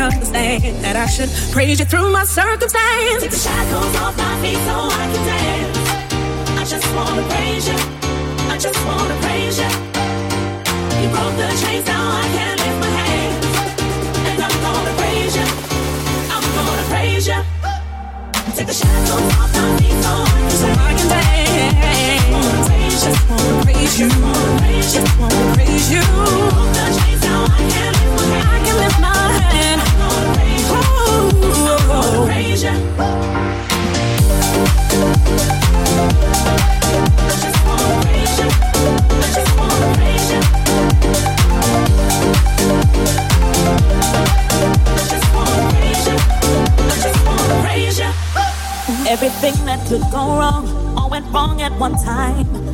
understand that I should praise you through my circumstance. Take the shackles off my feet so I can dance. I just wanna praise you. I just wanna praise you. You broke the chains, now I can lift my hands. And I'm gonna praise you. I'm gonna praise you. Take the shackles off my feet so I can, so I. you.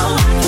Oh,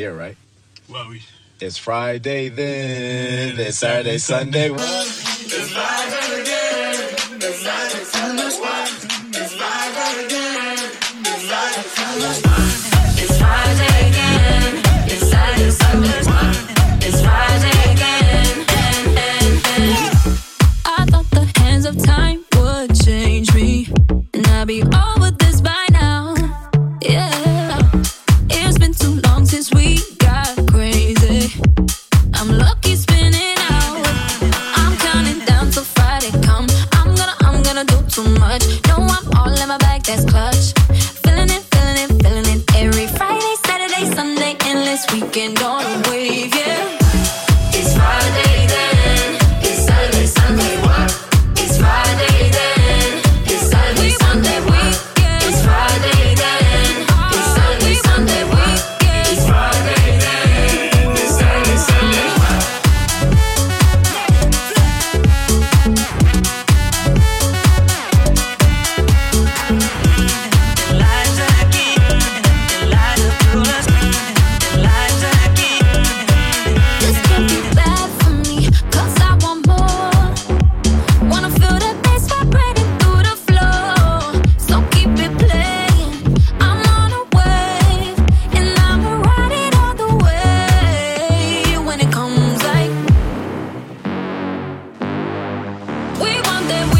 here, right? Well, we. It's Friday then. It's Saturday, Sunday. It's Friday again. It's Friday, Sunday. It's Friday again. It's Friday, Sunday. It's Friday again. It's Saturday, Sunday. It's Friday again. I thought the hands of time would change me, and I'd be over this that we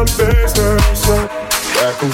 Back and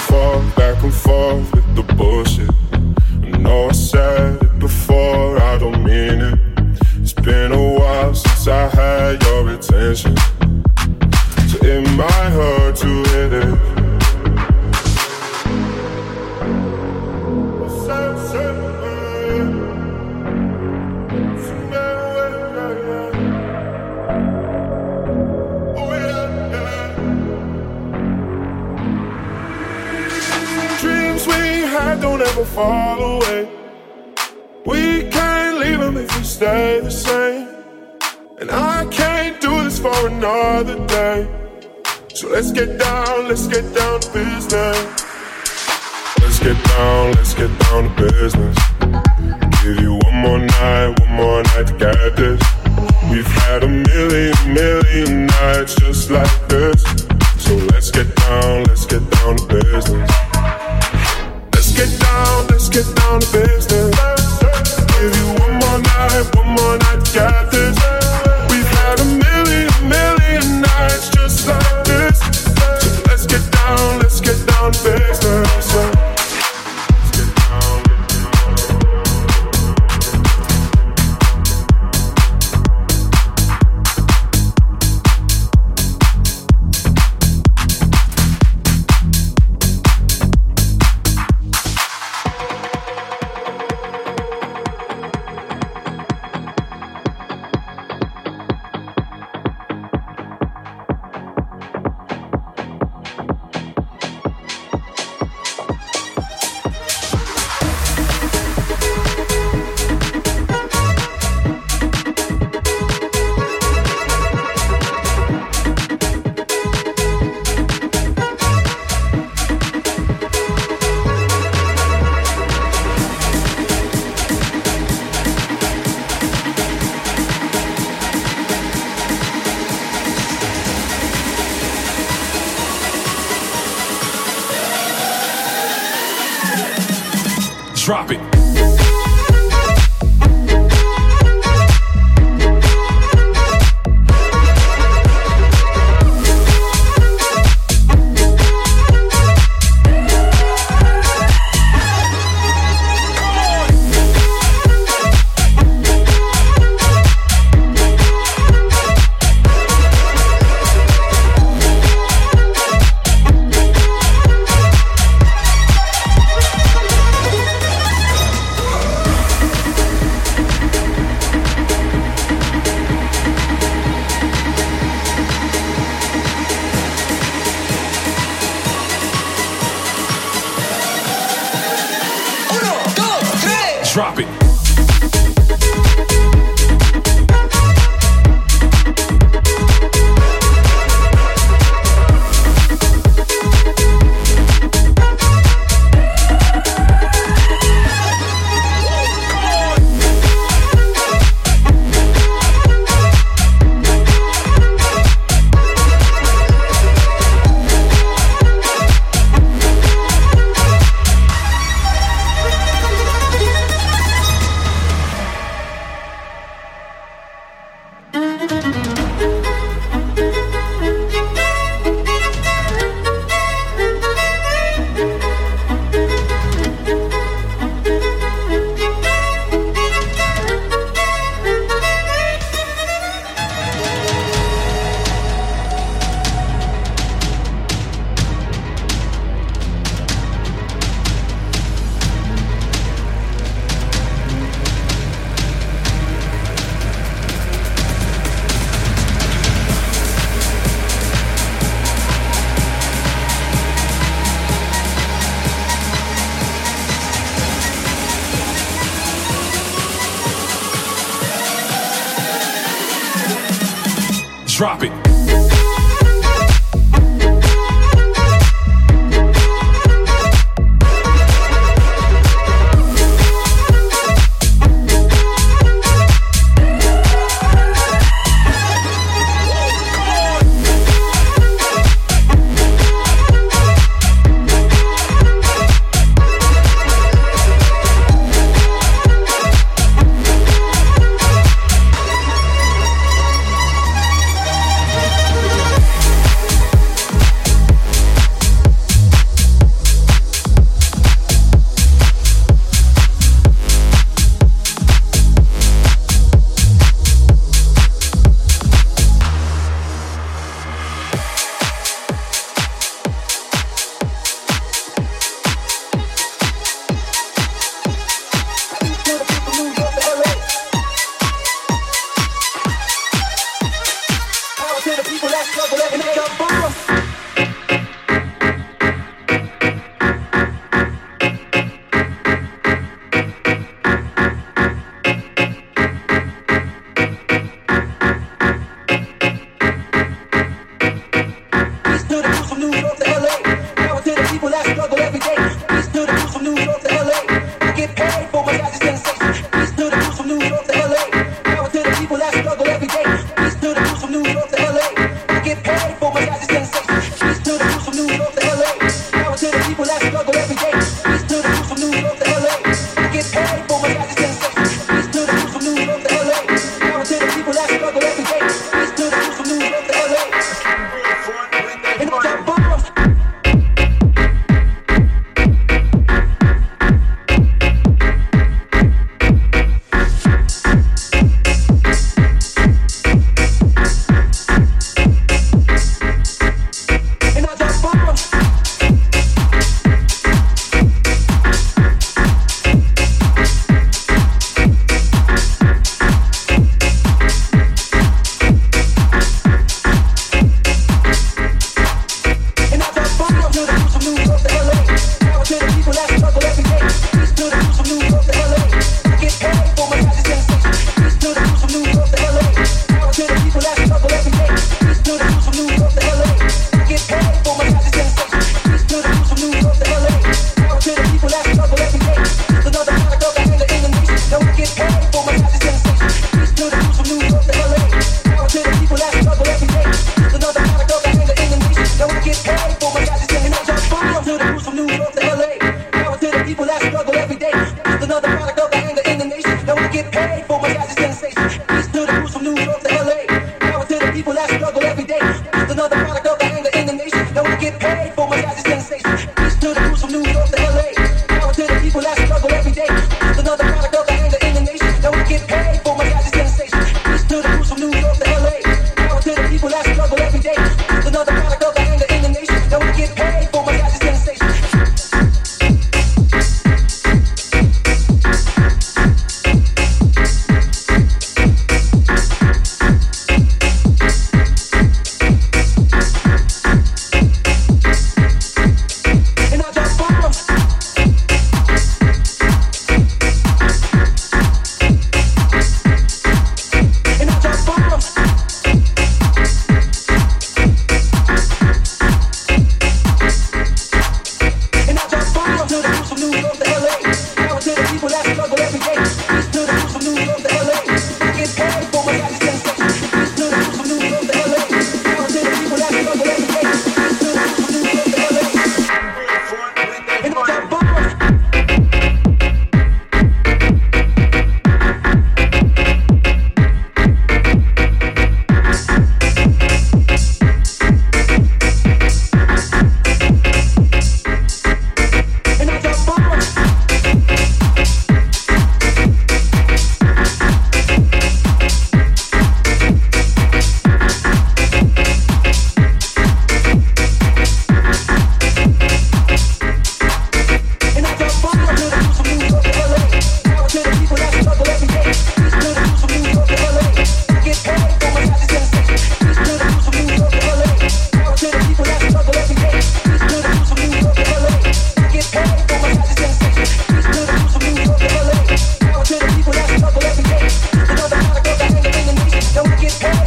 it out.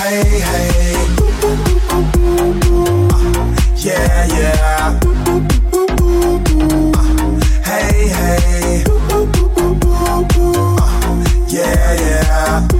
Hey, hey. Uh, yeah, yeah. Uh, hey, hey. Uh, yeah, yeah.